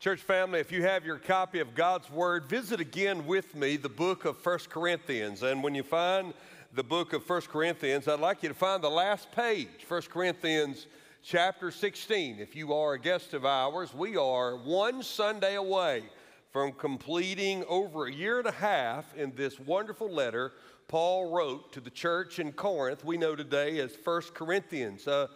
Church family, if you have your copy of God's Word, visit again with me the book of First Corinthians. And when you find the book of First Corinthians, I'd like you to find the last page, First Corinthians chapter 16. If you are a guest of ours, we are one Sunday away from completing over a year and a half in this wonderful letter Paul wrote to the church in Corinth, we know today as First Corinthians. Uh,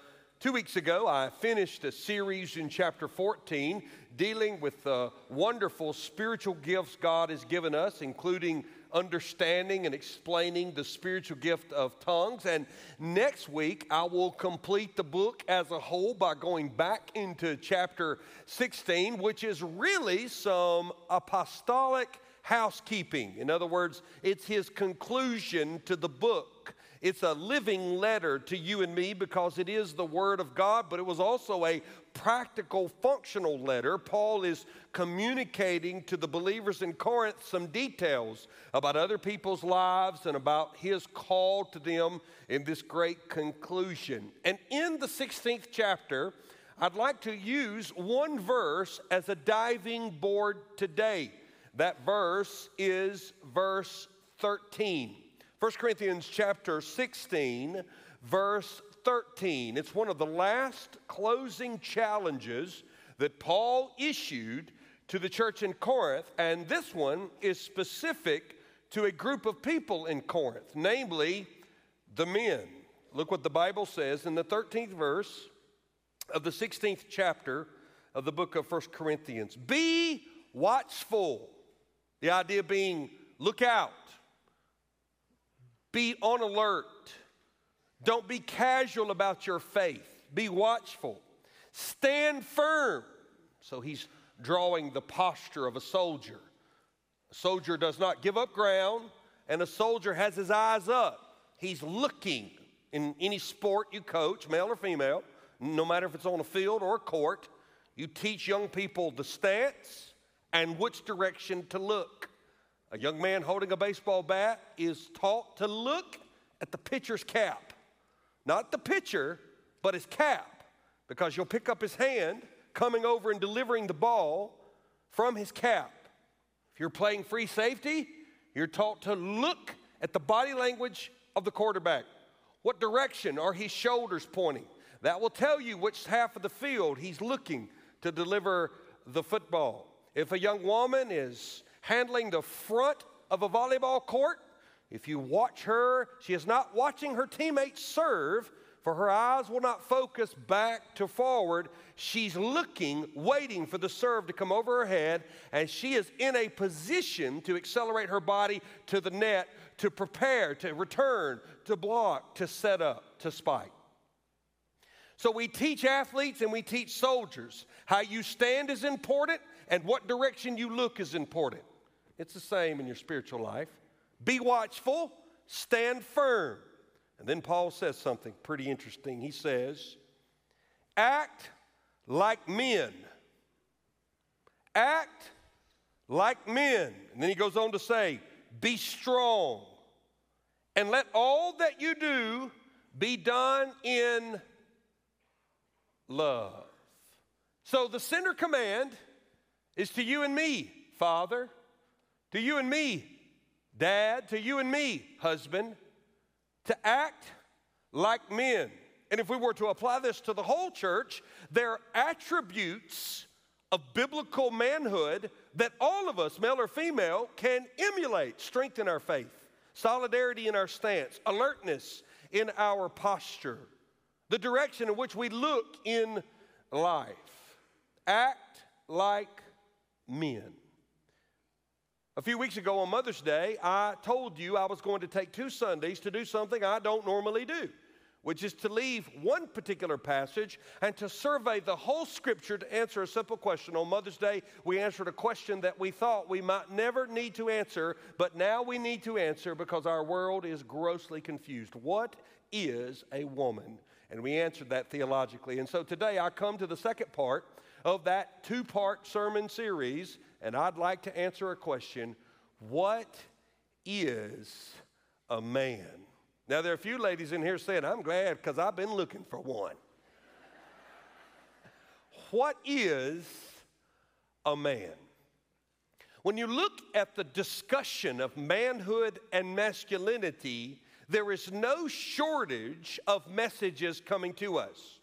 Two weeks ago, I finished a series in chapter 14 dealing with the wonderful spiritual gifts God has given us, including understanding and explaining the spiritual gift of tongues. And next week, I will complete the book as a whole by going back into chapter 16, which is really some apostolic housekeeping. In other words, it's his conclusion to the book. It's a living letter to you and me because it is the Word of God, but it was also a practical, functional letter. Paul is communicating to the believers in Corinth some details about other people's lives and about his call to them in this great conclusion. And in the 16th chapter, I'd like to use one verse as a diving board today. That verse is verse 13. 1 Corinthians chapter 16, verse 13. It's one of the last closing challenges that Paul issued to the church in Corinth, and this one is specific to a group of people in Corinth, namely the men. Look what the Bible says in the 13th verse of the 16th chapter of the book of 1 Corinthians. Be watchful. The idea being, look out be on alert. Don't be casual about your faith. Be watchful. Stand firm. So he's drawing the posture of a soldier. A soldier does not give up ground, and a soldier has his eyes up. He's looking in any sport you coach, male or female, no matter if it's on a field or a court. You teach young people the stance and which direction to look. A young man holding a baseball bat is taught to look at the pitcher's cap. Not the pitcher, but his cap, because you'll pick up his hand coming over and delivering the ball from his cap. If you're playing free safety, you're taught to look at the body language of the quarterback. What direction are his shoulders pointing? That will tell you which half of the field he's looking to deliver the football. If a young woman is handling the front of a volleyball court. If you watch her, she is not watching her teammates serve, for her eyes will not focus back to forward. She's looking, waiting for the serve to come over her head, and she is in a position to accelerate her body to the net, to prepare, to return, to block, to set up, to spike. So we teach athletes and we teach soldiers how you stand is important and what direction you look is important. It's the same in your spiritual life. Be watchful, stand firm. And then Paul says something pretty interesting. He says, Act like men. Act like men. And then he goes on to say, Be strong. And let all that you do be done in love. So the center command is to you and me, Father to you and me, dad, to you and me, husband, to act like men. And if we were to apply this to the whole church, there are attributes of biblical manhood that all of us, male or female, can emulate, strengthen our faith, solidarity in our stance, alertness in our posture, the direction in which we look in life. Act like men. A few weeks ago on Mother's Day, I told you I was going to take two Sundays to do something I don't normally do, which is to leave one particular passage and to survey the whole scripture to answer a simple question. On Mother's Day, we answered a question that we thought we might never need to answer, but now we need to answer because our world is grossly confused. What is a woman? And we answered that theologically. And so today I come to the second part of that two part sermon series and I'd like to answer a question What is a man? Now, there are a few ladies in here saying, I'm glad because I've been looking for one. what is a man. When you look at the discussion of manhood and masculinity, there is no shortage of messages coming to us.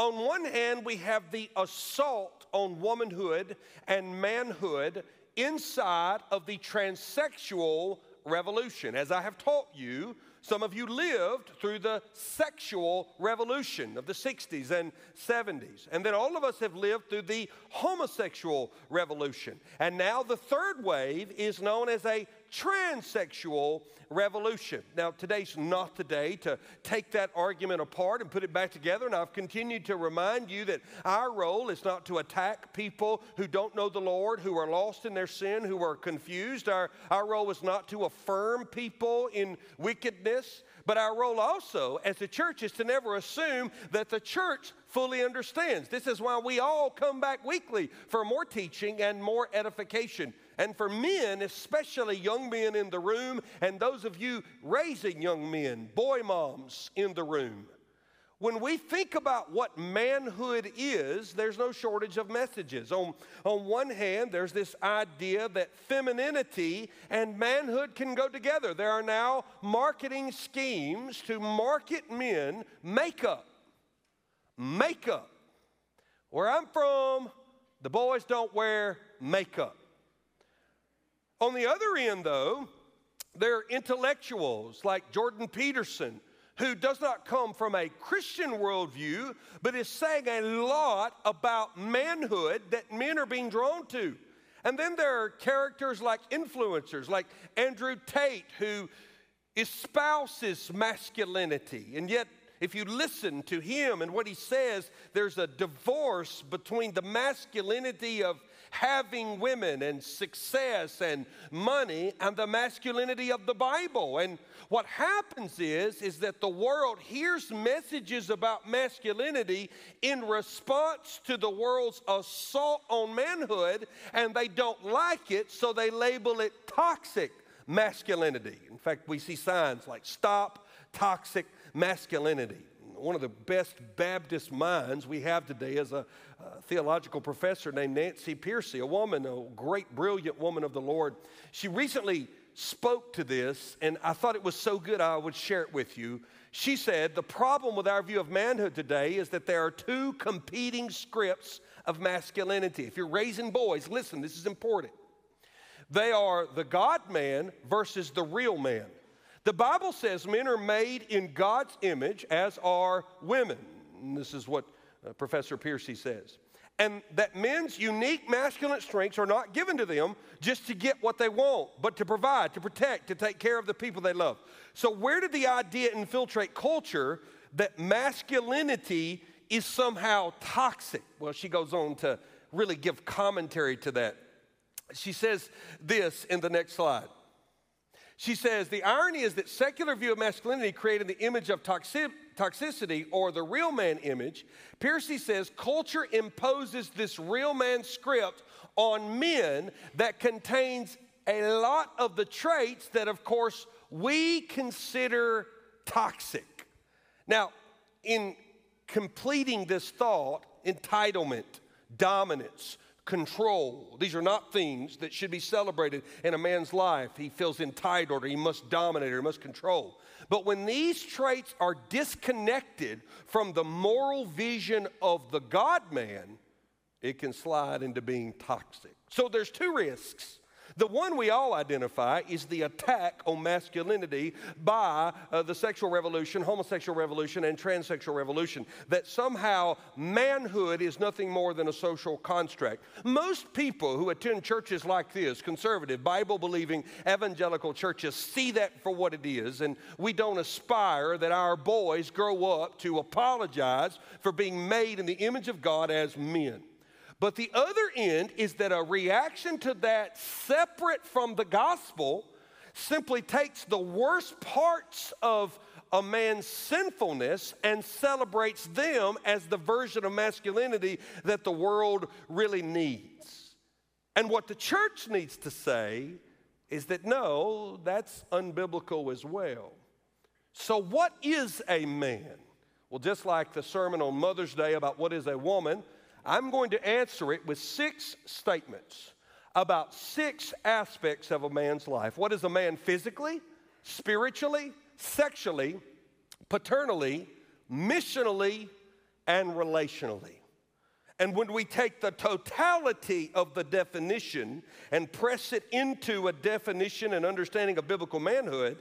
On one hand, we have the assault on womanhood and manhood inside of the transsexual revolution. As I have taught you, some of you lived through the sexual revolution of the 60s and 70s. And then all of us have lived through the homosexual revolution. And now the third wave is known as a transsexual revolution. Now, today's not the day to take that argument apart and put it back together. And I've continued to remind you that our role is not to attack people who don't know the Lord, who are lost in their sin, who are confused. Our, our role is not to affirm people in wickedness. But our role also as a church is to never assume that the church fully understands. This is why we all come back weekly for more teaching and more edification. And for men, especially young men in the room, and those of you raising young men, boy moms in the room, when we think about what manhood is, there's no shortage of messages. On, on one hand, there's this idea that femininity and manhood can go together. There are now marketing schemes to market men makeup. Makeup. Where I'm from, the boys don't wear makeup. On the other end, though, there are intellectuals like Jordan Peterson, who does not come from a Christian worldview, but is saying a lot about manhood that men are being drawn to. And then there are characters like influencers, like Andrew Tate, who espouses masculinity. And yet, if you listen to him and what he says, there's a divorce between the masculinity of having women and success and money and the masculinity of the Bible. And what happens is is that the world hears messages about masculinity in response to the world's assault on manhood and they don't like it so they label it toxic masculinity. In fact, we see signs like stop toxic masculinity one of the best Baptist minds we have today is a, a theological professor named Nancy Pearcey, a woman, a great, brilliant woman of the Lord. She recently spoke to this, and I thought it was so good I would share it with you. She said, The problem with our view of manhood today is that there are two competing scripts of masculinity. If you're raising boys, listen, this is important. They are the God man versus the real man. The Bible says men are made in God's image, as are women. And this is what uh, Professor Pearcey says. And that men's unique masculine strengths are not given to them just to get what they want, but to provide, to protect, to take care of the people they love. So, where did the idea infiltrate culture that masculinity is somehow toxic? Well, she goes on to really give commentary to that. She says this in the next slide. She says the irony is that secular view of masculinity created the image of toxic, toxicity or the real man image. Pearcey says culture imposes this real man script on men that contains a lot of the traits that, of course, we consider toxic. Now, in completing this thought, entitlement, dominance, control. These are not things that should be celebrated in a man's life. He feels entitled or he must dominate or he must control. But when these traits are disconnected from the moral vision of the God man, it can slide into being toxic. So there's two risks. The one we all identify is the attack on masculinity by uh, the sexual revolution, homosexual revolution, and transsexual revolution. That somehow manhood is nothing more than a social construct. Most people who attend churches like this, conservative, Bible believing, evangelical churches, see that for what it is, and we don't aspire that our boys grow up to apologize for being made in the image of God as men. But the other end is that a reaction to that, separate from the gospel, simply takes the worst parts of a man's sinfulness and celebrates them as the version of masculinity that the world really needs. And what the church needs to say is that no, that's unbiblical as well. So, what is a man? Well, just like the sermon on Mother's Day about what is a woman, I'm going to answer it with six statements about six aspects of a man's life. What is a man physically, spiritually, sexually, paternally, missionally, and relationally? And when we take the totality of the definition and press it into a definition and understanding of biblical manhood,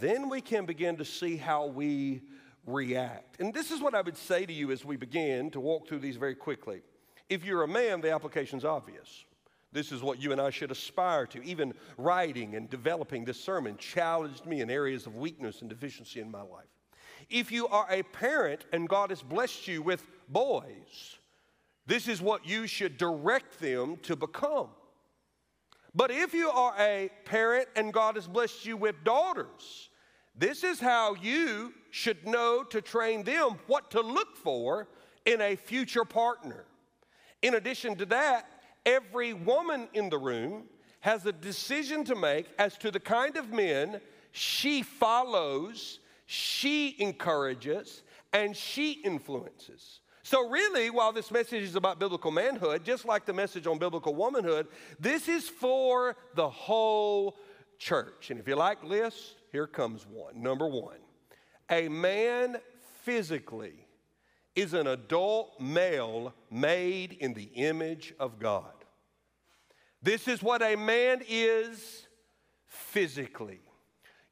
then we can begin to see how we react. And this is what I would say to you as we begin to walk through these very quickly. If you're a man, the application's obvious. This is what you and I should aspire to. Even writing and developing this sermon challenged me in areas of weakness and deficiency in my life. If you are a parent and God has blessed you with boys, this is what you should direct them to become. But if you are a parent and God has blessed you with daughters, this is how you should know to train them what to look for in a future partner. In addition to that, every woman in the room has a decision to make as to the kind of men she follows, she encourages, and she influences. So, really, while this message is about biblical manhood, just like the message on biblical womanhood, this is for the whole church. And if you like lists, here comes one. Number one a man physically is an adult male made in the image of God. This is what a man is physically.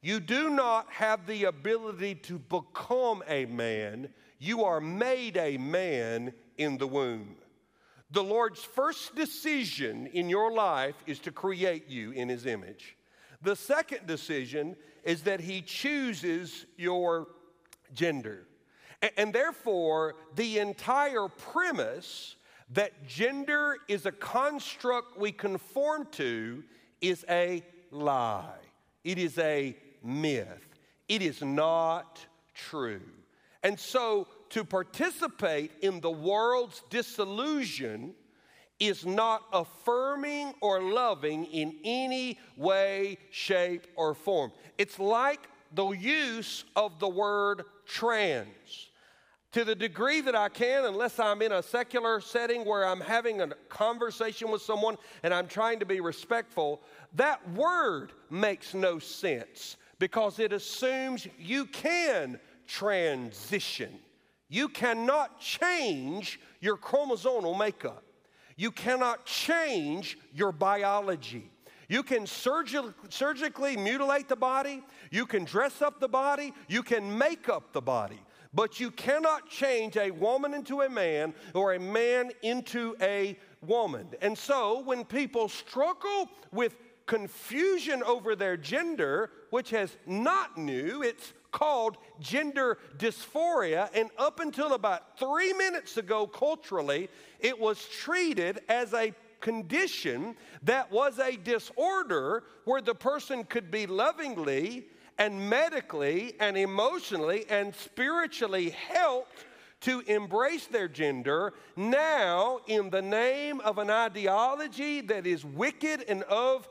You do not have the ability to become a man, you are made a man in the womb. The Lord's first decision in your life is to create you in His image. The second decision is that He chooses your gender. And, therefore, the entire premise that gender is a construct we conform to is a lie. It is a myth. It is not true. And so to participate in the world's disillusion is not affirming or loving in any way, shape, or form. It's like the use of the word trans to the degree that I can, unless I'm in a secular setting where I'm having a conversation with someone and I'm trying to be respectful, that word makes no sense because it assumes you can transition. You cannot change your chromosomal makeup. You cannot change your biology. You can surgi- surgically mutilate the body, you can dress up the body, you can make up the body. But you cannot change a woman into a man or a man into a woman. And so when people struggle with confusion over their gender, which has not new, it's called gender dysphoria. And up until about three minutes ago, culturally, it was treated as a condition that was a disorder where the person could be lovingly and medically and emotionally and spiritually helped to embrace their gender now in the name of an ideology that is wicked and of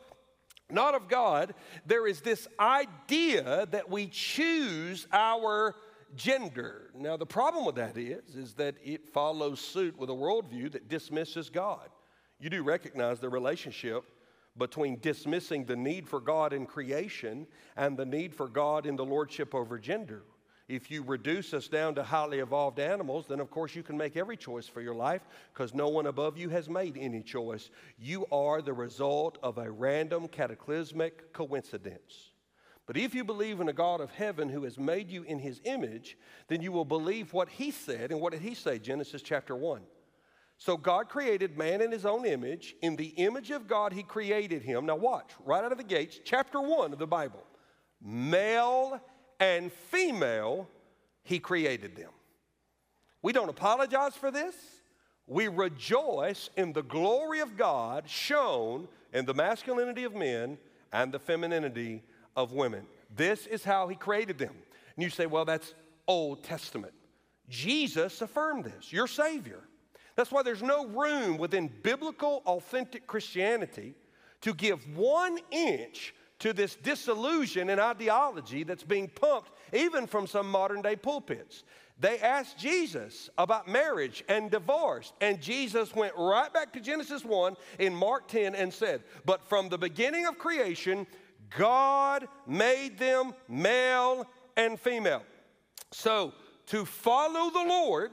not of God, there is this idea that we choose our gender. Now, the problem with that is, is that it follows suit with a worldview that dismisses God. You do recognize the relationship between dismissing the need for God in creation and the need for God in the lordship over gender. If you reduce us down to highly evolved animals, then of course you can make every choice for your life because no one above you has made any choice. You are the result of a random cataclysmic coincidence. But if you believe in a God of heaven who has made you in his image, then you will believe what he said. And what did he say? Genesis chapter 1. So God created man in his own image. In the image of God, he created him. Now, watch, right out of the gates, chapter 1 of the Bible. Male and female, he created them. We don't apologize for this. We rejoice in the glory of God shown in the masculinity of men and the femininity of women. This is how he created them. And you say, well, that's Old Testament. Jesus affirmed this, your Savior. That's why there's no room within biblical, authentic Christianity to give one inch to this disillusion and ideology that's being pumped even from some modern day pulpits. They asked Jesus about marriage and divorce, and Jesus went right back to Genesis 1 in Mark 10 and said, But from the beginning of creation, God made them male and female. So, to follow the Lord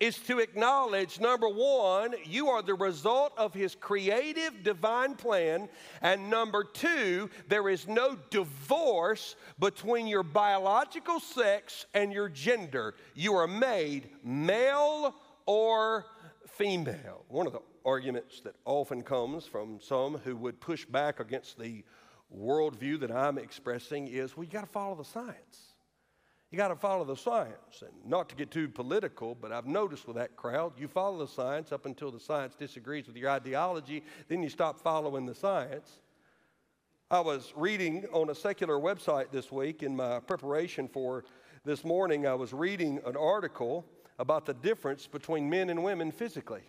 is to acknowledge number one, you are the result of his creative divine plan. And number two, there is no divorce between your biological sex and your gender. You are made male or female. One of the arguments that often comes from some who would push back against the worldview that I'm expressing is well, you got to follow the science. You got to follow the science. And not to get too political, but I've noticed with that crowd, you follow the science up until the science disagrees with your ideology, then you stop following the science. I was reading on a secular website this week in my preparation for this morning. I was reading an article about the difference between men and women physically.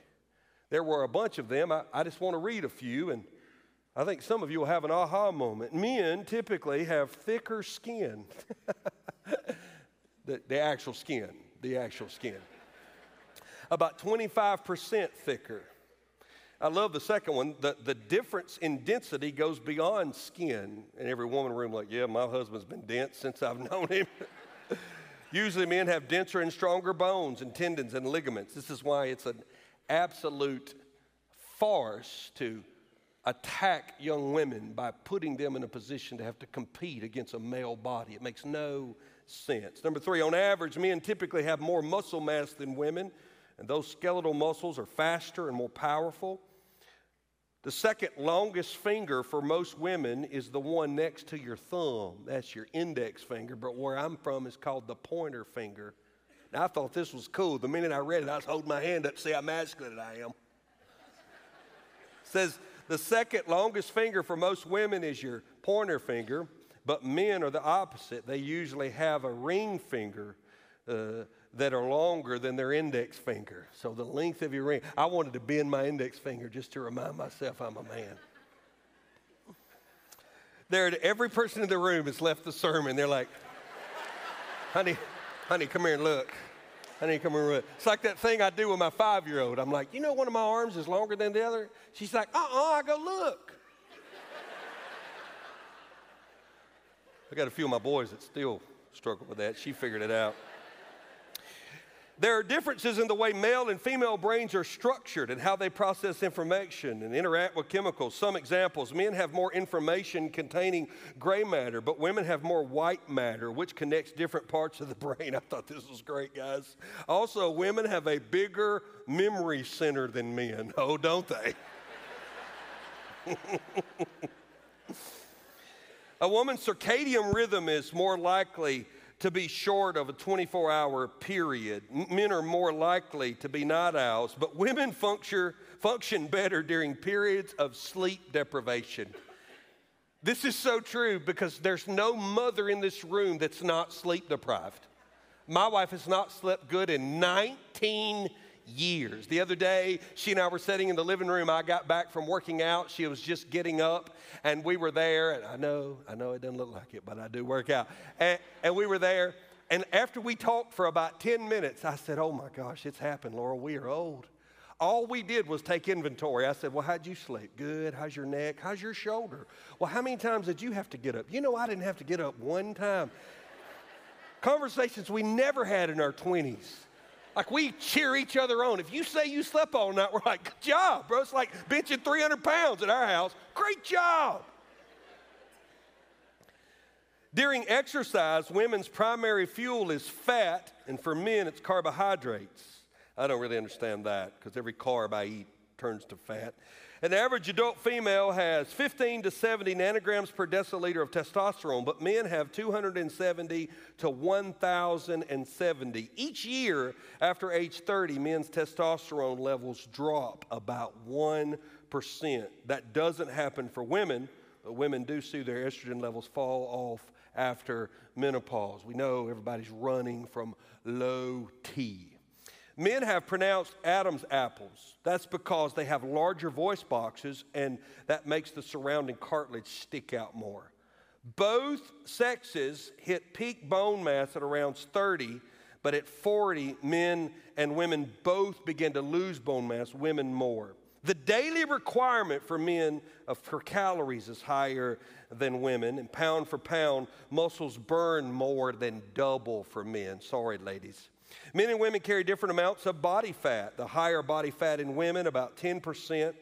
There were a bunch of them. I, I just want to read a few, and I think some of you will have an aha moment. Men typically have thicker skin. the, the actual skin, the actual skin. About 25% thicker. I love the second one. The, the difference in density goes beyond skin. And every woman in the room, like, yeah, my husband's been dense since I've known him. Usually, men have denser and stronger bones and tendons and ligaments. This is why it's an absolute farce to attack young women by putting them in a position to have to compete against a male body. It makes no sense. Number three, on average, men typically have more muscle mass than women, and those skeletal muscles are faster and more powerful. The second longest finger for most women is the one next to your thumb. That's your index finger, but where I'm from is called the pointer finger. Now, I thought this was cool. The minute I read it, I was holding my hand up to see how masculine I am. Says the second longest finger for most women is your pointer finger. But men are the opposite. They usually have a ring finger uh, that are longer than their index finger. So the length of your ring. I wanted to bend my index finger just to remind myself I'm a man. There, every person in the room has left the sermon. They're like, honey, honey, come here and look. Honey, come here and look. It's like that thing I do with my five year old. I'm like, you know, one of my arms is longer than the other. She's like, uh uh I go, look. I got a few of my boys that still struggle with that. She figured it out. There are differences in the way male and female brains are structured and how they process information and interact with chemicals. Some examples men have more information containing gray matter, but women have more white matter, which connects different parts of the brain. I thought this was great, guys. Also, women have a bigger memory center than men. Oh, don't they? A woman's circadian rhythm is more likely to be short of a 24 hour period. Men are more likely to be night owls, but women function, function better during periods of sleep deprivation. This is so true because there's no mother in this room that's not sleep deprived. My wife has not slept good in 19 years. The other day, she and I were sitting in the living room. I got back from working out. She was just getting up, and we were there. And I know, I know it doesn't look like it, but I do work out. And, and we were there. And after we talked for about 10 minutes, I said, Oh my gosh, it's happened, Laurel. We are old. All we did was take inventory. I said, Well, how'd you sleep? Good. How's your neck? How's your shoulder? Well, how many times did you have to get up? You know, I didn't have to get up one time. Conversations we never had in our 20s. Like we cheer each other on. If you say you slept all night, we're like, good job, bro. It's like benching 300 pounds at our house. Great job. During exercise, women's primary fuel is fat, and for men, it's carbohydrates. I don't really understand that because every carb I eat turns to fat. An average adult female has 15 to 70 nanograms per deciliter of testosterone, but men have 270 to 1,070. Each year after age 30, men's testosterone levels drop about 1%. That doesn't happen for women, but women do see their estrogen levels fall off after menopause. We know everybody's running from low T. Men have pronounced Adam's apples. That's because they have larger voice boxes and that makes the surrounding cartilage stick out more. Both sexes hit peak bone mass at around 30, But at 40, men and women both begin to lose bone mass, women more. The daily requirement for men for calories is higher than women, and pound for pound, muscles burn more than double for men. Sorry, ladies. Men and women carry different amounts of body fat. The higher body fat in women, about 10%.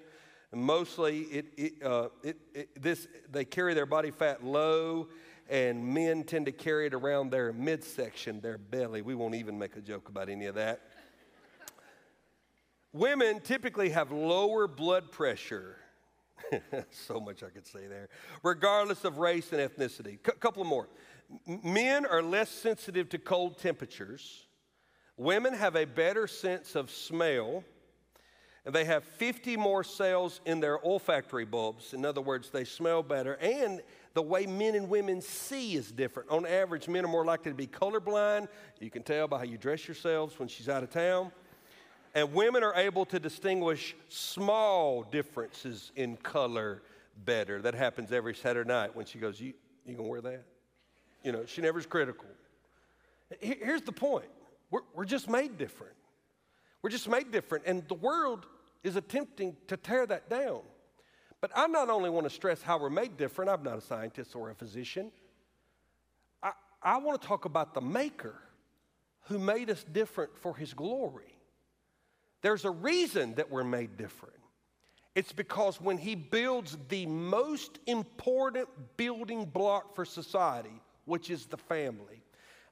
Mostly, it, it, uh, it, it, this, they carry their body fat low, and men tend to carry it around their midsection, their belly. We won't even make a joke about any of that. Women typically have lower blood pressure. so much I could say there, regardless of race and ethnicity. A C- couple more. Men are less sensitive to cold temperatures. Women have a better sense of smell, and they have 50 more cells in their olfactory bulbs. In other words, they smell better. And the way men and women see is different. On average, men are more likely to be colorblind. You can tell by how you dress yourselves when she's out of town. And women are able to distinguish small differences in color better. That happens every Saturday night when she goes, You, you gonna wear that? You know, she never's critical. Here's the point we're, we're just made different. We're just made different. And the world is attempting to tear that down. But I not only want to stress how we're made different, I'm not a scientist or a physician. I, I want to talk about the Maker who made us different for His glory. There's a reason that we're made different. It's because when He builds the most important building block for society, which is the family,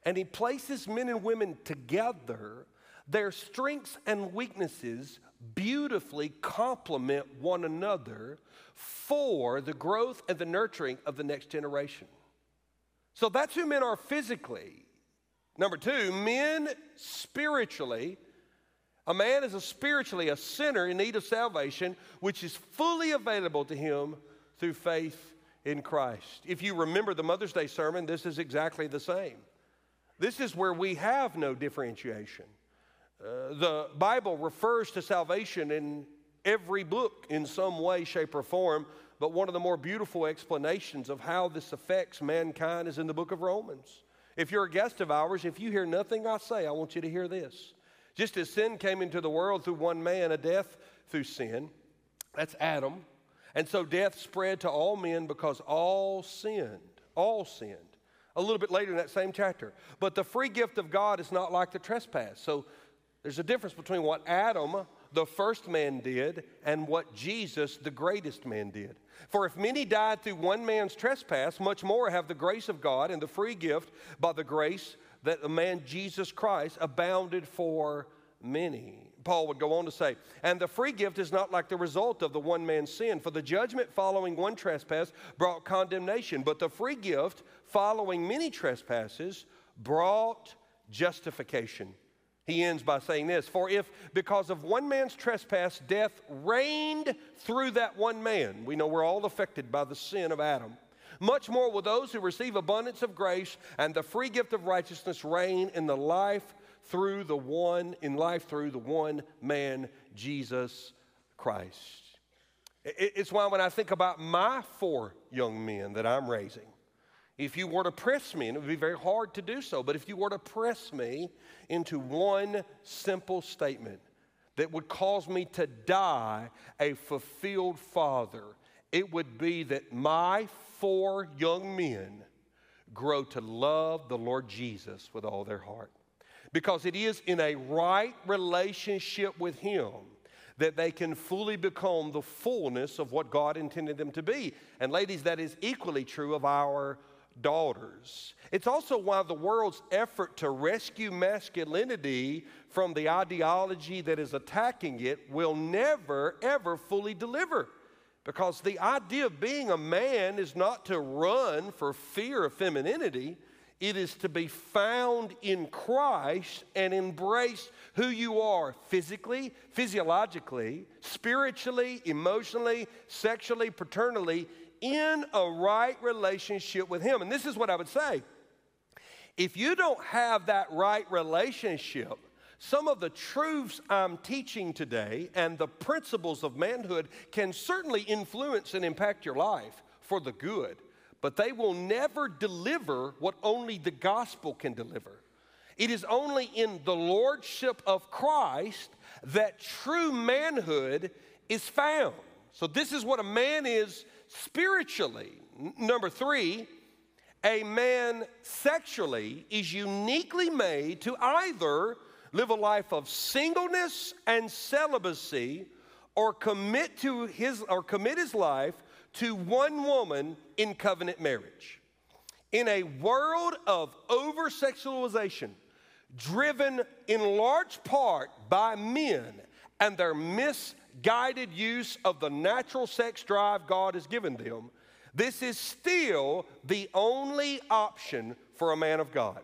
and he places men and women together, their strengths and weaknesses beautifully complement one another for the growth and the nurturing of the next generation. So that's who men are physically. Number two, men spiritually. A man is a spiritually a sinner in need of salvation, which is fully available to him through faith in Christ. If you remember the Mother's Day sermon, this is exactly the same. This is where we have no differentiation. Uh, the Bible refers to salvation in every book in some way, shape, or form, but one of the more beautiful explanations of how this affects mankind is in the book of Romans. If you're a guest of ours, if you hear nothing I say, I want you to hear this. Just as sin came into the world through one man, a death through sin, that's Adam. And so death spread to all men because all sinned. All sinned a little bit later in that same chapter. But the free gift of God is not like the trespass. So there's a difference between what Adam, the first man, did and what Jesus, the greatest man, did. For if many died through one man's trespass, much more have the grace of God and the free gift by the grace that the man Jesus Christ abounded for many. Paul would go on to say, and the free gift is not like the result of the one man's sin, for the judgment following one trespass brought condemnation, but the free gift following many trespasses brought justification. He ends by saying this For if because of one man's trespass death reigned through that one man, we know we're all affected by the sin of Adam. Much more will those who receive abundance of grace and the free gift of righteousness reign in the life through the one, in life through the one man, Jesus Christ. It's why when I think about my four young men that I'm raising, if you were to press me, and it would be very hard to do so, but if you were to press me into one simple statement that would cause me to die a fulfilled father, it would be that my four young men grow to love the Lord Jesus with all their heart because it is in a right relationship with Him that they can fully become the fullness of what God intended them to be. And, ladies, that is equally true of our daughters. It's also why the world's effort to rescue masculinity from the ideology that is attacking it will never, ever fully deliver. Because the idea of being a man is not to run for fear of femininity, it is to be found in Christ and embrace who you are physically, physiologically, spiritually, emotionally, sexually, paternally, in a right relationship with Him. And this is what I would say if you don't have that right relationship, some of the truths I'm teaching today and the principles of manhood can certainly influence and impact your life for the good but they will never deliver what only the gospel can deliver. It is only in the lordship of Christ that true manhood is found. So, this is what a man is spiritually. Number three, a man sexually is uniquely made to either live a life of singleness and celibacy or commit to his or commit his life to one woman in covenant marriage. In a world of over sexualization, driven in large part by men and their misguided use of the natural sex drive God has given them, this is still the only option for a man of God.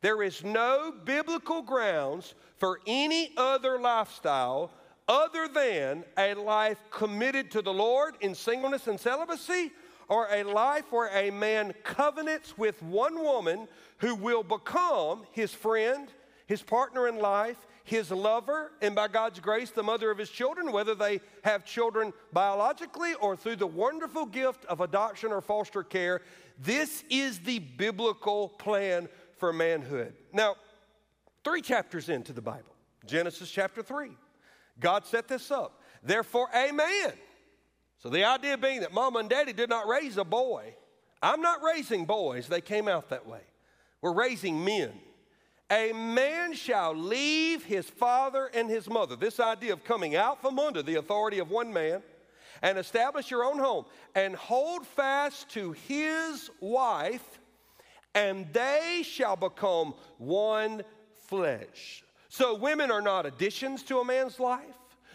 There is no biblical grounds for any other lifestyle other than a life committed to the Lord in singleness and celibacy, or a life where a man covenants with one woman who will become his friend, his partner in life, his lover, and by God's grace, the mother of his children, whether they have children biologically or through the wonderful gift of adoption or foster care. This is the biblical plan for manhood. Now, three chapters into the Bible, Genesis chapter 3, God set this up. Therefore, a man. So the idea being that mama and daddy did not raise a boy. I'm not raising boys, they came out that way. We're raising men. A man shall leave his father and his mother. This idea of coming out from under the authority of one man and establish your own home and hold fast to his wife, and they shall become one flesh. So, women are not additions to a man's life.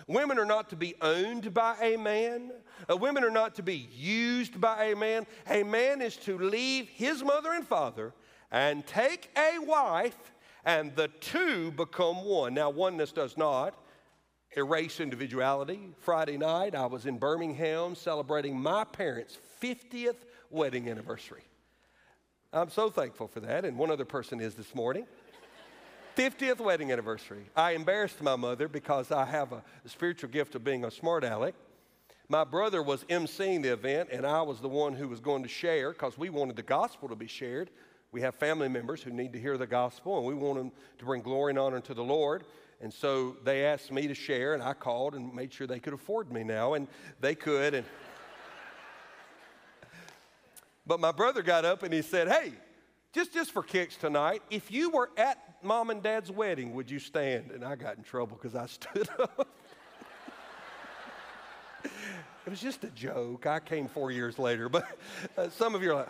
Women are not to be owned by a man. Uh, women are not to be used by a man. A man is to leave his mother and father and take a wife and the two become one. Now, oneness does not erase individuality. Friday night, I was in Birmingham celebrating my parents' 50th wedding anniversary. I'm so thankful for that, and one other person is this morning. 50th wedding anniversary. I embarrassed my mother because I have a, spiritual gift of being a smart aleck. My brother was emceeing the event, and I was the one who was going to share because we wanted the gospel to be shared. We have family members who need to hear the gospel, and we want them to bring glory and honor to the Lord. And so they asked me to share, and I called and made sure they could afford me now, and they could. And but my brother got up and he said, "Hey, just just for kicks tonight, if you were at mom and dad's wedding, would you stand?" And I got in trouble because I stood up. it was just a joke. I came four years later, but uh, some of you are like,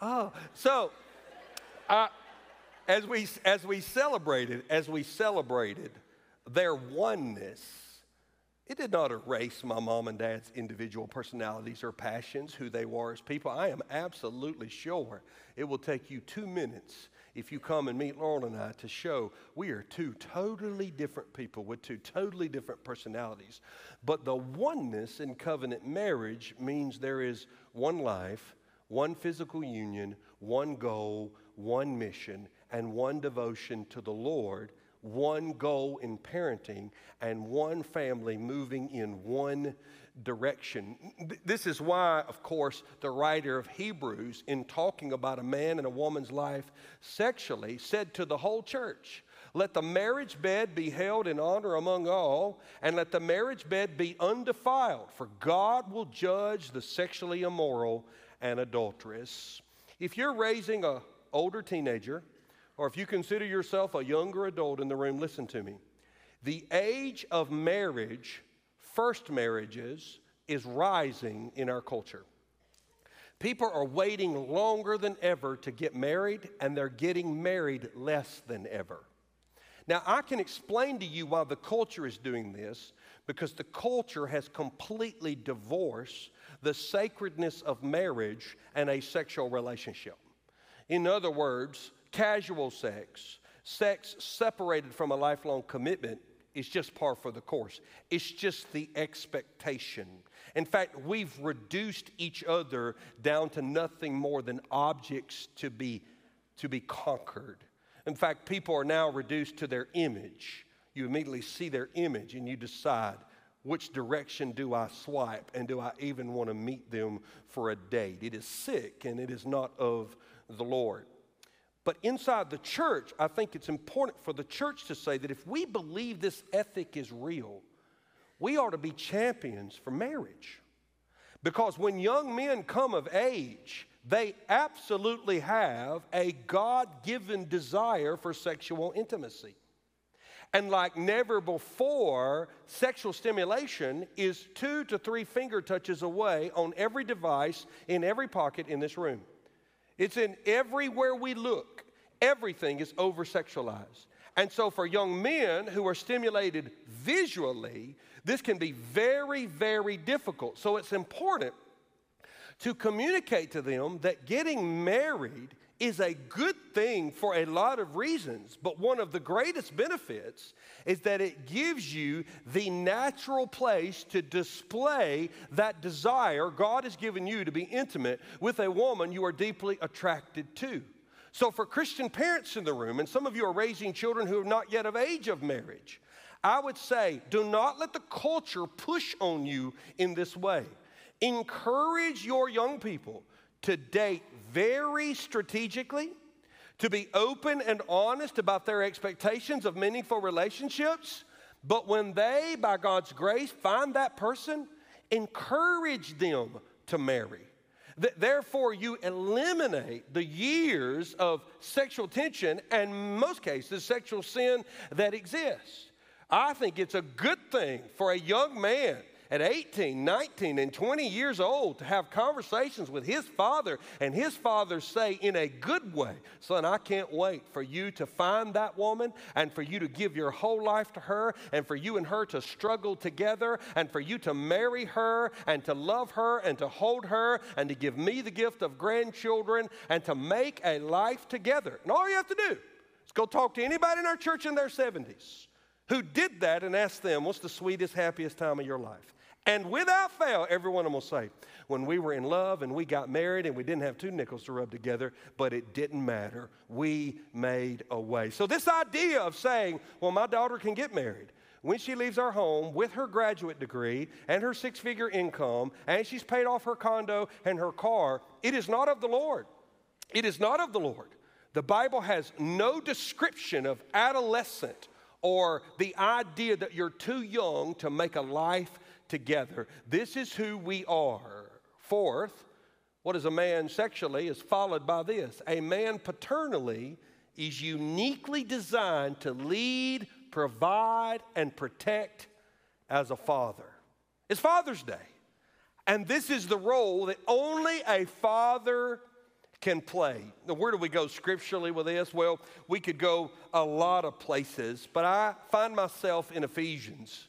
"Oh, so." As we as we celebrated, as we celebrated their oneness, it did not erase my mom and dad's individual personalities or passions, who they were as people. I am absolutely sure it will take you two minutes if you come and meet Lauren and I to show we are two totally different people with two totally different personalities. But the oneness in covenant marriage means there is one life, one physical union, one goal, one mission, and one devotion to the Lord, one goal in parenting, and one family moving in one direction. This is why, of course, the writer of Hebrews, in talking about a man and a woman's life sexually, said to the whole church, let the marriage bed be held in honor among all, and let the marriage bed be undefiled, for God will judge the sexually immoral and adulterous. If you're raising a older teenager, or if you consider yourself a younger adult in the room, listen to me. The age of marriage, first marriages, is rising in our culture. People are waiting longer than ever to get married, and they're getting married less than ever. Now, I can explain to you why the culture is doing this because the culture has completely divorced the sacredness of marriage and a sexual relationship. In other words, casual sex, sex separated from a lifelong commitment, is just par for the course. It's just the expectation. In fact, we've reduced each other down to nothing more than objects to be, to be conquered. In fact, people are now reduced to their image. You immediately see their image and you decide which direction do I swipe and do I even want to meet them for a date? It is sick and it is not of the Lord. But inside the church, I think it's important for the church to say that if we believe this ethic is real, we ought to be champions for marriage. Because when young men come of age, they absolutely have a God given desire for sexual intimacy. And like never before, sexual stimulation is two to three finger touches away on every device in every pocket in this room. It's in everywhere we look. Everything is over sexualized. And so, for young men who are stimulated visually, this can be very, very difficult. So, it's important to communicate to them that getting married is a good thing for a lot of reasons, but one of the greatest benefits is that it gives you the natural place to display that desire God has given you to be intimate with a woman you are deeply attracted to. So, for Christian parents in the room, and some of you are raising children who are not yet of age of marriage, I would say do not let the culture push on you in this way. Encourage your young people to date very strategically, to be open and honest about their expectations of meaningful relationships. But when they, by God's grace, find that person, encourage them to marry. Therefore, you eliminate the years of sexual tension and, most cases, sexual sin that exists. I think it's a good thing for a young man at 18, 19, and 20 years old to have conversations with his father, and his father say in a good way, Son, I can't wait for you to find that woman and for you to give your whole life to her and for you and her to struggle together and for you to marry her and to love her and to hold her and to give me the gift of grandchildren and to make a life together. And all you have to do is go talk to anybody in our church in their 70s who did that and ask them, What's the sweetest, happiest time of your life? And without fail, every one of them will say, when we were in love and we got married and we didn't have two nickels to rub together, but it didn't matter. We made a way. So, this idea of saying, well, my daughter can get married when she leaves our home with her graduate degree and her six figure income, and she's paid off her condo and her car, it is not of the Lord. It is not of the Lord. The Bible has no description of adolescent or the idea that you're too young to make a life together. This is who we are. Fourth, what is a man sexually is followed by this a man paternally is uniquely designed to lead, provide, and protect as a father. It's Father's Day. And this is the role that only a father can play. Now, where do we go scripturally with this? Well, we could go a lot of places, but I find myself in Ephesians.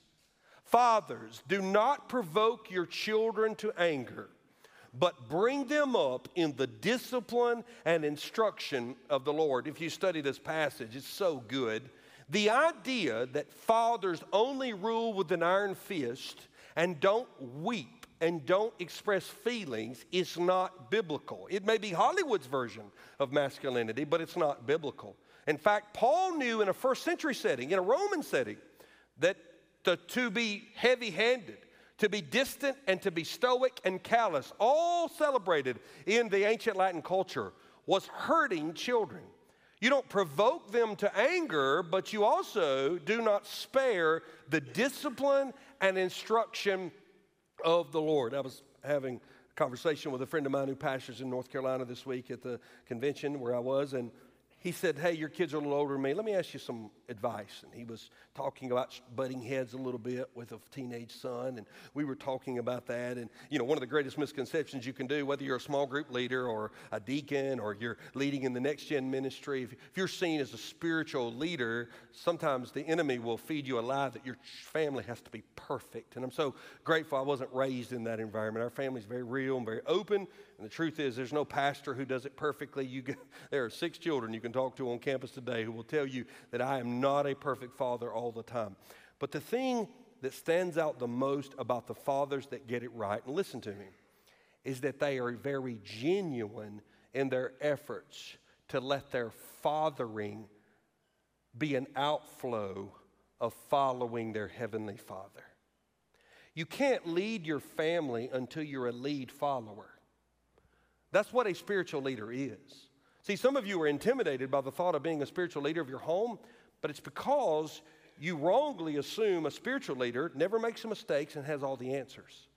Fathers, do not provoke your children to anger, but bring them up in the discipline and instruction of the Lord. If you study this passage, it's so good. The idea that fathers only rule with an iron fist and don't weep and don't express feelings is not biblical. It may be Hollywood's version of masculinity, but it's not biblical. In fact, Paul knew in a first century setting, in a Roman setting, that to, to be heavy handed, to be distant, and to be stoic and callous, all celebrated in the ancient Latin culture, was hurting children. You don't provoke them to anger, but you also do not spare the discipline and instruction of the Lord. I was having a conversation with a friend of mine who pastors in North Carolina this week at the convention where I was, and he said, Hey, your kids are a little older than me. Let me ask you some advice. And he was talking about butting heads a little bit with a teenage son. And we were talking about that. And, you know, one of the greatest misconceptions you can do, whether you're a small group leader or a deacon or you're leading in the next gen ministry, if, if you're seen as a spiritual leader, sometimes the enemy will feed you a lie that your family has to be perfect. And I'm so grateful I wasn't raised in that environment. Our family's very real and very open. And the truth is, there's no pastor who does it perfectly. You get, there are six children you can talk to on campus today who will tell you that I am not a perfect father all the time. But the thing that stands out the most about the fathers that get it right, and listen to me, is that they are very genuine in their efforts to let their fathering be an outflow of following their heavenly father. You can't lead your family until you're a lead follower. That's what a spiritual leader is. See, some of you are intimidated by the thought of being a spiritual leader of your home, but it's because you wrongly assume a spiritual leader never makes mistakes and has all the answers.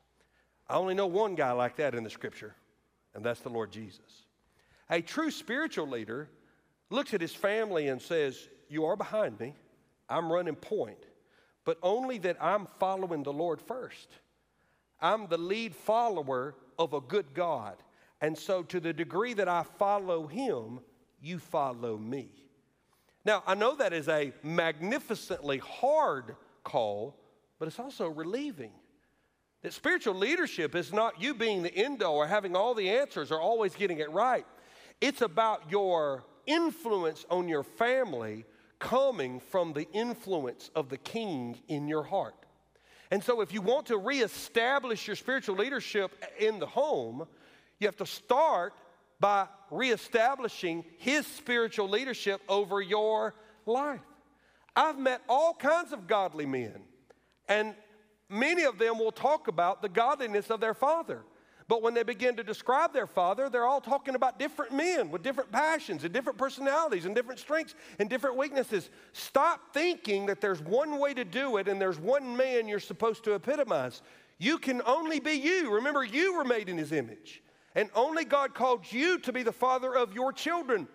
I only know one guy like that in the scripture, and that's the Lord Jesus. A true spiritual leader looks at his family and says, You are behind me, I'm running point, but only that I'm following the Lord first. I'm the lead follower of a good God. And so, to the degree that I follow him, you follow me. Now, I know that is a magnificently hard call, but it's also relieving. That spiritual leadership is not you being the end all or having all the answers or always getting it right. It's about your influence on your family coming from the influence of the king in your heart. And so, if you want to reestablish your spiritual leadership in the home, you have to start by reestablishing his spiritual leadership over your life. I've met all kinds of godly men, and many of them will talk about the godliness of their father. But when they begin to describe their father, they're all talking about different men with different passions and different personalities and different strengths and different weaknesses. Stop thinking that there's one way to do it and there's one man you're supposed to epitomize. You can only be you. Remember, you were made in his image. And only God called you to be the father of your children.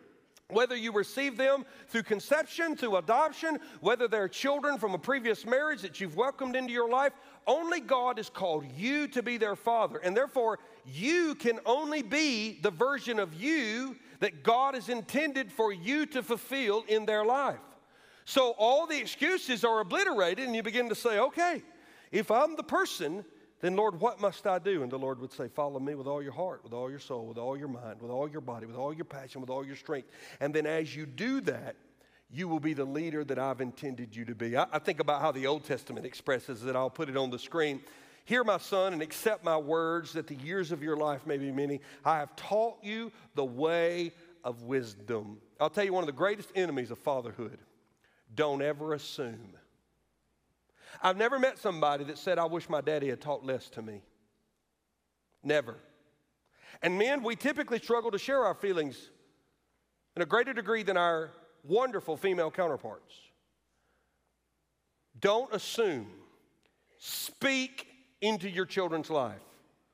Whether you receive them through conception, through adoption, whether they're children from a previous marriage that you've welcomed into your life, only God has called you to be their father. And therefore, you can only be the version of you that God has intended for you to fulfill in their life. So all the excuses are obliterated, and you begin to say, okay, if I'm the person then, Lord, what must I do? And the Lord would say, Follow me with all your heart, with all your soul, with all your mind, with all your body, with all your passion, with all your strength. And then, as you do that, you will be the leader that I've intended you to be. I, I think about how the Old Testament expresses it. I'll put it on the screen. Hear, my son, and accept my words that the years of your life may be many. I have taught you the way of wisdom. I'll tell you one of the greatest enemies of fatherhood don't ever assume I've never met somebody that said, I wish my daddy had talked less to me. Never. And men, we typically struggle to share our feelings in a greater degree than our wonderful female counterparts. Don't assume. Speak into your children's life.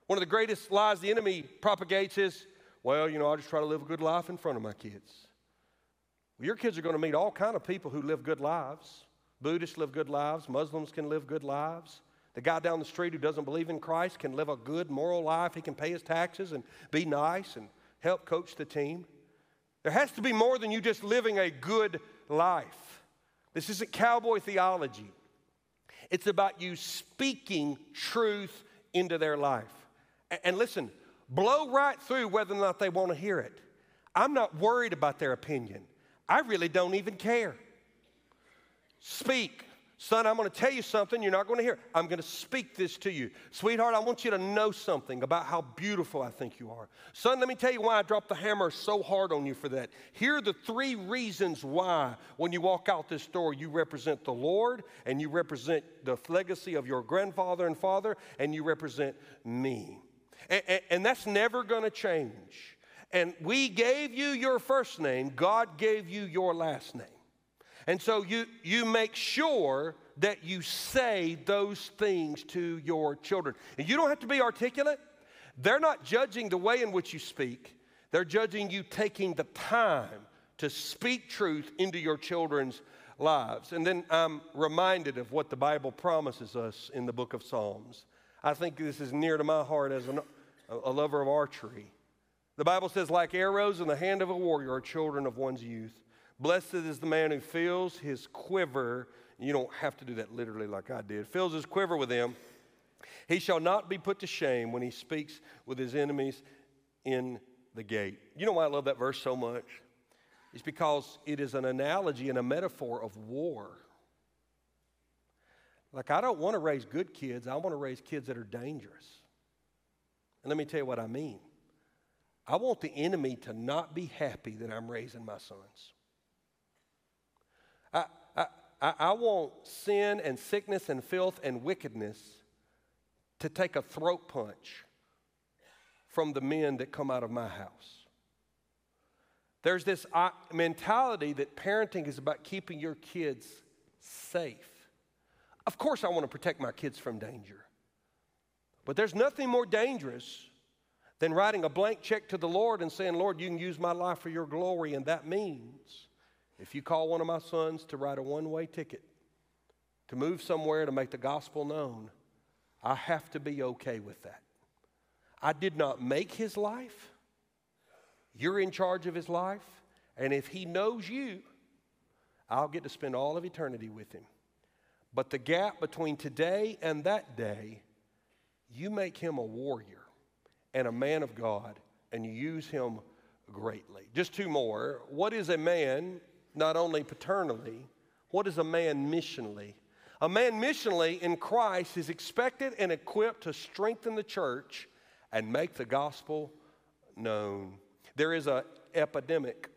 One of the greatest lies the enemy propagates is, well, you know, I just try to live a good life in front of my kids. Well, your kids are going to meet all kind of people who live good lives. Buddhists live good lives, Muslims can live good lives. The guy down the street who doesn't believe in Christ can live a good moral life. He can pay his taxes and be nice and help coach the team. There has to be more than you just living a good life. This isn't cowboy theology. It's about you speaking truth into their life. And listen, blow right through whether or not they want to hear it. I'm not worried about their opinion. I really don't even care. Speak. Son, I'm going to tell you something you're not going to hear. I'm going to speak this to you. Sweetheart, I want you to know something about how beautiful I think you are. Son, let me tell you why I dropped the hammer so hard on you for that. Here are the three reasons why, when you walk out this door, you represent the Lord and you represent the legacy of your grandfather and father and you represent me. And, and, and that's never going to change. And we gave you your first name, God gave you your last name. And so you, you make sure that you say those things to your children. And you don't have to be articulate. They're not judging the way in which you speak, they're judging you taking the time to speak truth into your children's lives. And then I'm reminded of what the Bible promises us in the book of Psalms. I think this is near to my heart as an, a lover of archery. The Bible says, like arrows in the hand of a warrior are children of one's youth. Blessed is the man who fills his quiver. You don't have to do that literally like I did. Fills his quiver with them. He shall not be put to shame when he speaks with his enemies in the gate. You know why I love that verse so much? It's because it is an analogy and a metaphor of war. Like, I don't want to raise good kids, I want to raise kids that are dangerous. And let me tell you what I mean. I want the enemy to not be happy that I'm raising my sons. I, I, I want sin and sickness and filth and wickedness to take a throat punch from the men that come out of my house. There's this uh, mentality that parenting is about keeping your kids safe. Of course, I want to protect my kids from danger. But there's nothing more dangerous than writing a blank check to the Lord and saying, Lord, you can use my life for your glory. And that means if you call one of my sons to write a one way ticket, to move somewhere to make the gospel known, I have to be okay with that. I did not make his life. You're in charge of his life. And if he knows you, I'll get to spend all of eternity with him. But the gap between today and that day, you make him a warrior and a man of God, and you use him greatly. Just two more. What is a man, not only paternally, what is a man missionally? A man missionally in Christ is expected and equipped to strengthen the church and make the gospel known. There is an epidemic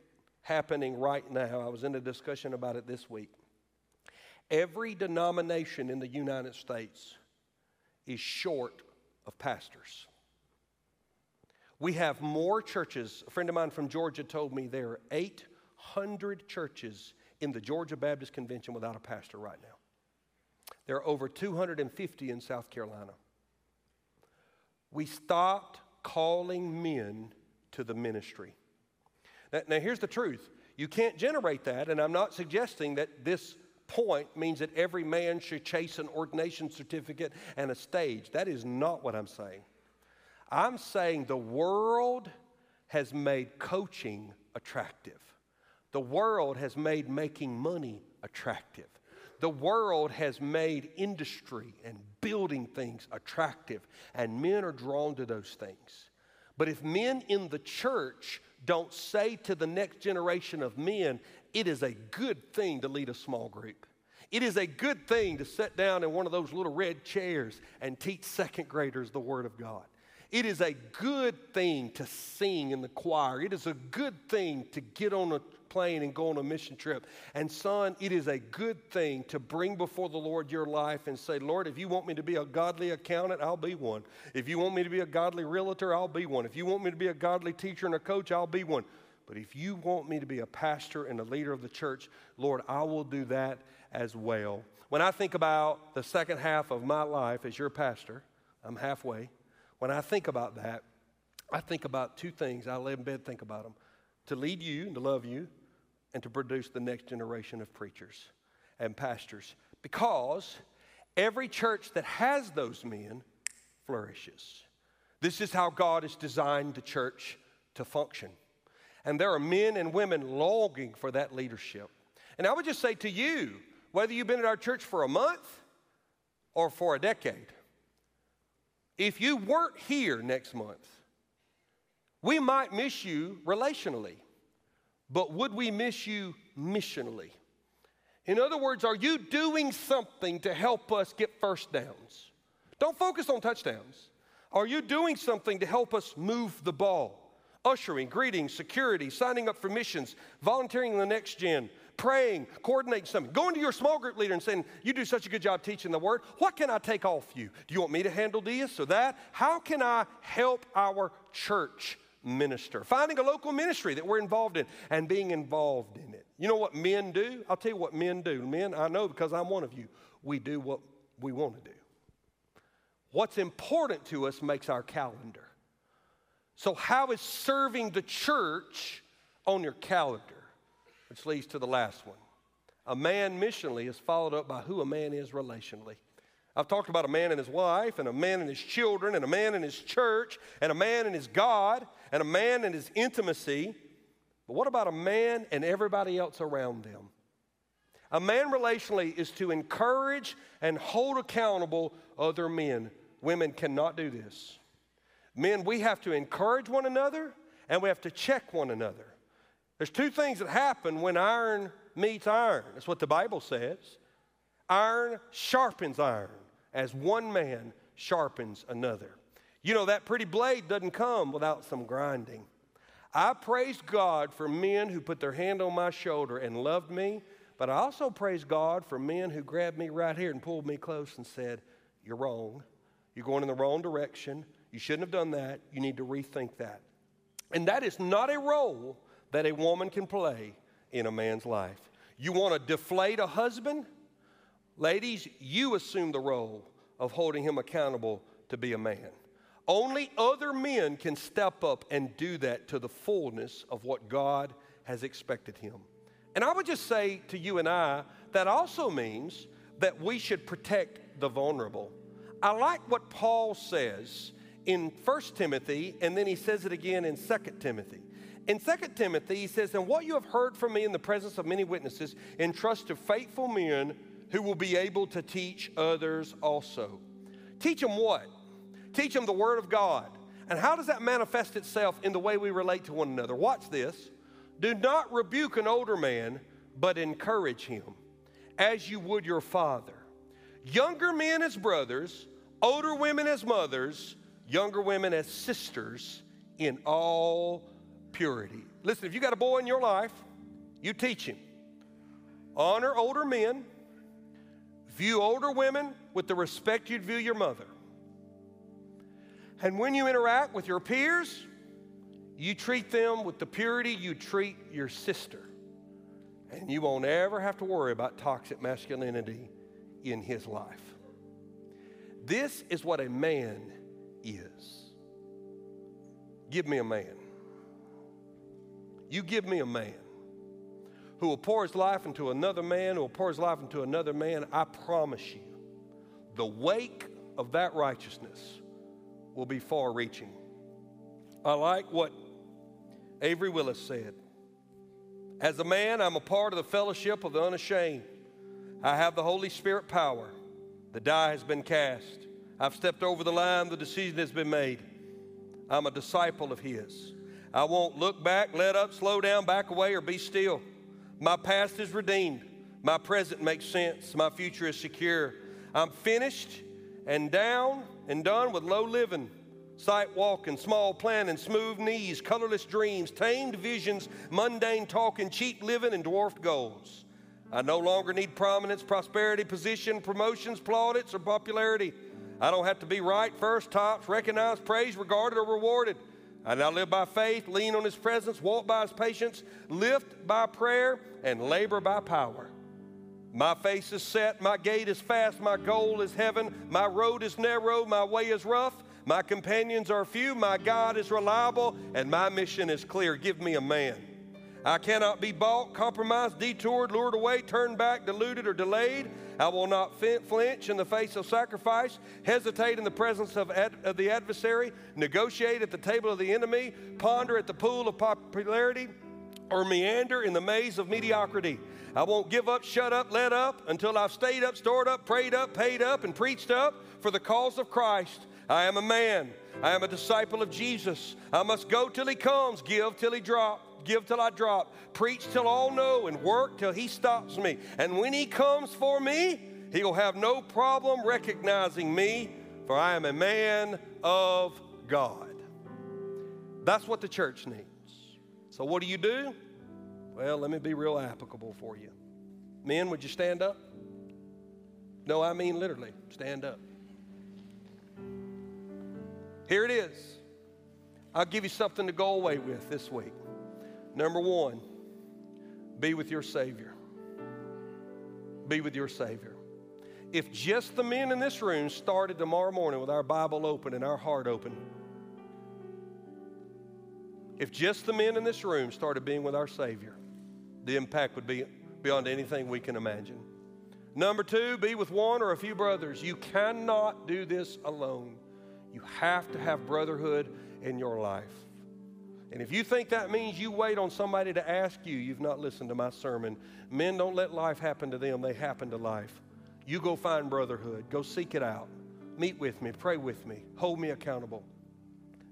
happening right now. I was in a discussion about it this week. Every denomination in the United States is short of pastors. We have more churches. A friend of mine from Georgia told me there are 800 churches in the Georgia Baptist Convention without a pastor right now. There are over 250 in South Carolina. We stopped calling men to the ministry. Now, now, here's the truth you can't generate that, and I'm not suggesting that this point means that every man should chase an ordination certificate and a stage. That is not what I'm saying. I'm saying the world has made coaching attractive. The world has made making money attractive. The world has made industry and building things attractive, and men are drawn to those things. But if men in the church don't say to the next generation of men, it is a good thing to lead a small group. It is a good thing to sit down in one of those little red chairs and teach second graders the Word of God. It is a good thing to sing in the choir. It is a good thing to get on a plane and go on a mission trip. And son, it is a good thing to bring before the Lord your life and say, Lord, if you want me to be a godly accountant, I'll be one. If you want me to be a godly realtor, I'll be one. If you want me to be a godly teacher and a coach, I'll be one. But if you want me to be a pastor and a leader of the church, Lord, I will do that as well. When I think about the second half of my life as your pastor, I'm halfway. When I think about that, I think about two things. I lay in bed, think about them to lead you and to love you, and to produce the next generation of preachers and pastors. Because every church that has those men flourishes. This is how God has designed the church to function. And there are men and women longing for that leadership. And I would just say to you, whether you've been at our church for a month or for a decade, if you weren't here next month, we might miss you relationally, but would we miss you missionally? In other words, are you doing something to help us get first downs? Don't focus on touchdowns. Are you doing something to help us move the ball? Ushering, greeting, security, signing up for missions, volunteering in the next gen, praying, coordinating something, going to your small group leader and saying, You do such a good job teaching the word. What can I take off you? Do you want me to handle this or that? How can I help our church minister? Finding a local ministry that we're involved in and being involved in it. You know what men do? I'll tell you what men do. Men, I know because I'm one of you. We do what we want to do. What's important to us makes our calendar. So, how is serving the church on your calendar? Which leads to the last one. A man missionally is followed up by who a man is relationally. I've talked about a man and his wife, and a man and his children, and a man and his church, and a man and his God, and a man and his intimacy. But what about a man and everybody else around them? A man relationally is to encourage and hold accountable other men. Women cannot do this. Men, we have to encourage one another and we have to check one another. There's two things that happen when iron meets iron. That's what the Bible says. Iron sharpens iron as one man sharpens another. You know, that pretty blade doesn't come without some grinding. I praise God for men who put their hand on my shoulder and loved me, but I also praise God for men who grabbed me right here and pulled me close and said, You're wrong. You're going in the wrong direction. You shouldn't have done that. You need to rethink that. And that is not a role that a woman can play in a man's life. You want to deflate a husband? Ladies, you assume the role of holding him accountable to be a man. Only other men can step up and do that to the fullness of what God has expected him. And I would just say to you and I, that also means that we should protect the vulnerable. I like what Paul says in 1 Timothy, and then he says it again in 2 Timothy. In 2 Timothy, he says, And what you have heard from me in the presence of many witnesses, entrust to faithful men who will be able to teach others also. Teach them what? Teach them the Word of God. And how does that manifest itself in the way we relate to one another? Watch this. Do not rebuke an older man, but encourage him, as you would your father. Younger men as brothers, older women as mothers, younger women as sisters in all purity. Listen, if you got a boy in your life, you teach him. Honor older men, view older women with the respect you'd view your mother. And when you interact with your peers, you treat them with the purity you treat your sister. And you won't ever have to worry about toxic masculinity in his life. This is what a man is. Give me a man. You give me a man who will pour his life into another man, who will pour his life into another man. I promise you, the wake of that righteousness will be far reaching. I like what Avery Willis said. As a man, I'm a part of the fellowship of the unashamed. I have the Holy Spirit power. The die has been cast. I've stepped over the line. The decision has been made. I'm a disciple of His. I won't look back, let up, slow down, back away, or be still. My past is redeemed. My present makes sense. My future is secure. I'm finished and down and done with low living, sight walking, small planning, smooth knees, colorless dreams, tamed visions, mundane talking, cheap living, and dwarfed goals. I no longer need prominence, prosperity, position, promotions, plaudits, or popularity. I don't have to be right, first, tops, recognized, praised, regarded, or rewarded. I now live by faith, lean on His presence, walk by His patience, lift by prayer, and labor by power. My face is set, my gait is fast, my goal is heaven, my road is narrow, my way is rough, my companions are few, my God is reliable, and my mission is clear. Give me a man. I cannot be bought, compromised, detoured, lured away, turned back, deluded, or delayed. I will not flinch in the face of sacrifice, hesitate in the presence of, ad- of the adversary, negotiate at the table of the enemy, ponder at the pool of popularity, or meander in the maze of mediocrity. I won't give up, shut up, let up until I've stayed up, stored up, prayed up, paid up, and preached up for the cause of Christ. I am a man. I am a disciple of Jesus. I must go till he comes, give till he give till I drop, preach till all know, and work till he stops me. And when he comes for me, he'll have no problem recognizing me, for I am a man of God. That's what the church needs. So, what do you do? Well, let me be real applicable for you. Men, would you stand up? No, I mean literally, stand up. Here it is. I'll give you something to go away with this week. Number one, be with your Savior. Be with your Savior. If just the men in this room started tomorrow morning with our Bible open and our heart open, if just the men in this room started being with our Savior, the impact would be beyond anything we can imagine. Number two, be with one or a few brothers. You cannot do this alone. You have to have brotherhood in your life. And if you think that means you wait on somebody to ask you, you've not listened to my sermon. Men don't let life happen to them, they happen to life. You go find brotherhood, go seek it out. Meet with me, pray with me, hold me accountable.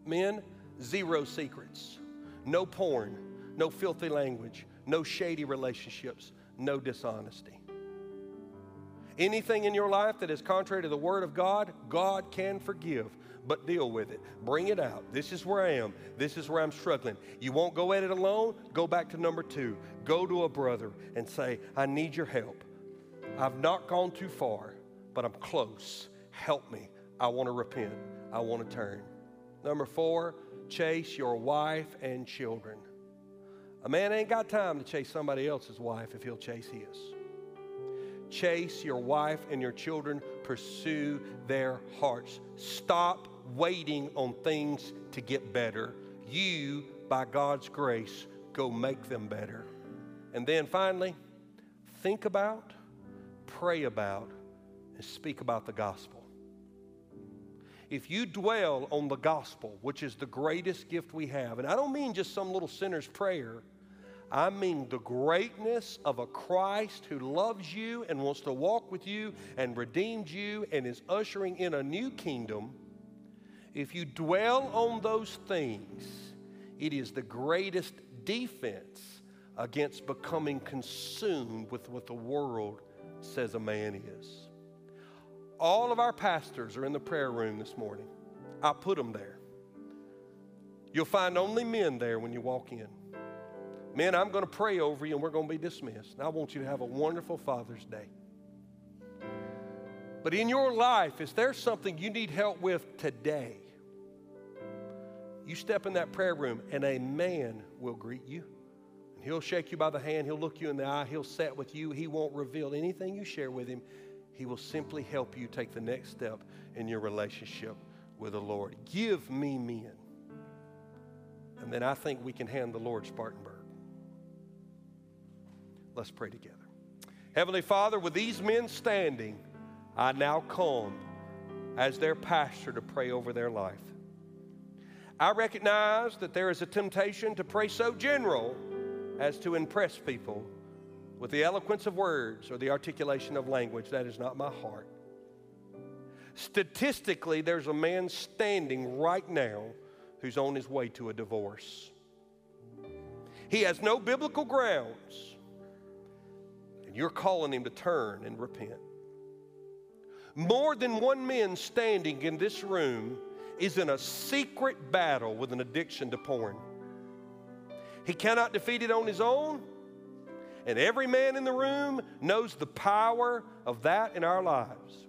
Men, zero secrets, no porn, no filthy language, no shady relationships, no dishonesty. Anything in your life that is contrary to the Word of God, God can forgive, but deal with it. Bring it out. This is where I am. This is where I'm struggling. You won't go at it alone. Go back to number two. Go to a brother and say, I need your help. I've not gone too far, but I'm close. Help me. I want to repent. I want to turn. Number four, chase your wife and children. A man ain't got time to chase somebody else's wife if he'll chase his. Chase your wife and your children, pursue their hearts. Stop waiting on things to get better. You, by God's grace, go make them better. And then finally, think about, pray about, and speak about the gospel. If you dwell on the gospel, which is the greatest gift we have, and I don't mean just some little sinner's prayer, I mean the greatness of a Christ who loves you and wants to walk with you and redeemed you and is ushering in a new kingdom. If you dwell on those things, it is the greatest defense against becoming consumed with what the world says a man is. All of our pastors are in the prayer room this morning. I put them there. You'll find only men there when you walk in. Men, I'm going to pray over you and we're going to be dismissed. I want you to have a wonderful Father's Day. But in your life, is there something you need help with today? You step in that prayer room and a man will greet you. And he'll shake you by the hand, he'll look you in the eye, he'll sit with you. He won't reveal anything you share with him. He will simply help you take the next step in your relationship with the Lord. Give me men. And then I think we can hand the Lord Spartanburg. Let's pray together. Heavenly Father, with these men standing, I now come as their pastor to pray over their life. I recognize that there is a temptation to pray so general as to impress people with the eloquence of words or the articulation of language. That is not my heart. Statistically, there's a man standing right now who's on his way to a divorce. He has no biblical grounds and you're calling him to turn and repent. More than one man standing in this room is in a secret battle with an addiction to porn. He cannot defeat it on his own, and every man in the room knows the power of that in our lives.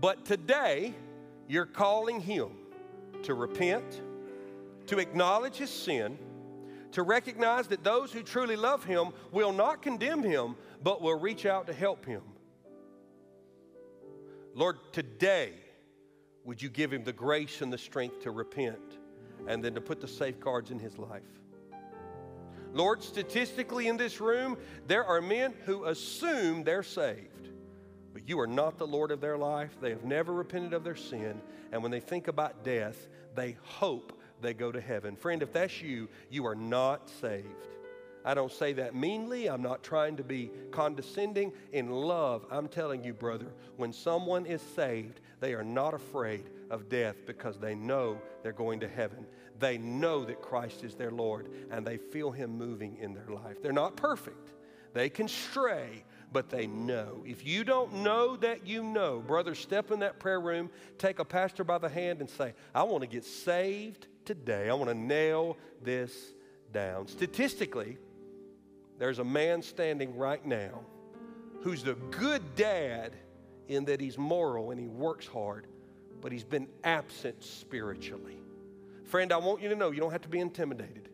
But today, you're calling him to repent, to acknowledge his sin to recognize that those who truly love him will not condemn him, but will reach out to help him. Lord, today, would you give him the grace and the strength to repent and then to put the safeguards in his life? Lord, statistically in this room, there are men who assume they're saved, but you are not the Lord of their life. They have never repented of their sin, and when they think about death, they hope they go to heaven. Friend, if that's you, you are not saved. I don't say that meanly. I'm not trying to be condescending. In love, I'm telling you, brother, when someone is saved, they are not afraid of death because they know they're going to heaven. They know that Christ is their Lord and they feel Him moving in their life. They're not perfect, they can stray, but they know. If you don't know that you know, brother, step in that prayer room, take a pastor by the hand, and say, I want to get saved today. I want to nail this down. Statistically, there's a man standing right now who's the good dad in that he's moral and he works hard, but he's been absent spiritually. Friend, I want you to know you don't have to be intimidated.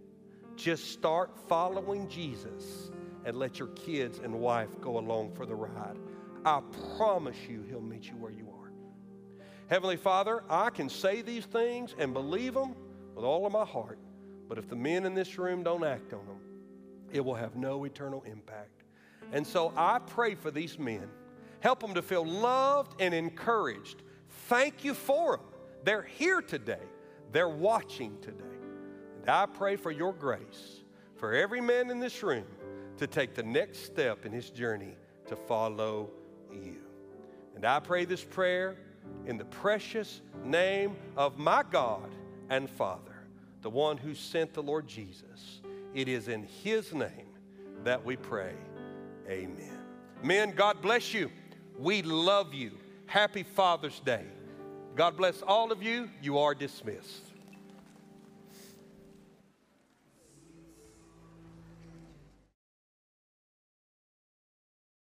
Just start following Jesus and let your kids and wife go along for the ride. I promise you, he'll meet you where you are. Heavenly Father, I can say these things and believe them with all of my heart, but if the men in this room don't act on them, it will have no eternal impact. And so I pray for these men. Help them to feel loved and encouraged. Thank you for them. They're here today, they're watching today. And I pray for your grace for every man in this room to take the next step in his journey to follow you. And I pray this prayer in the precious name of my God and Father, the one who sent the Lord Jesus. It is in His name that we pray. Amen. Men, God bless you. We love you. Happy Father's Day. God bless all of you. You are dismissed.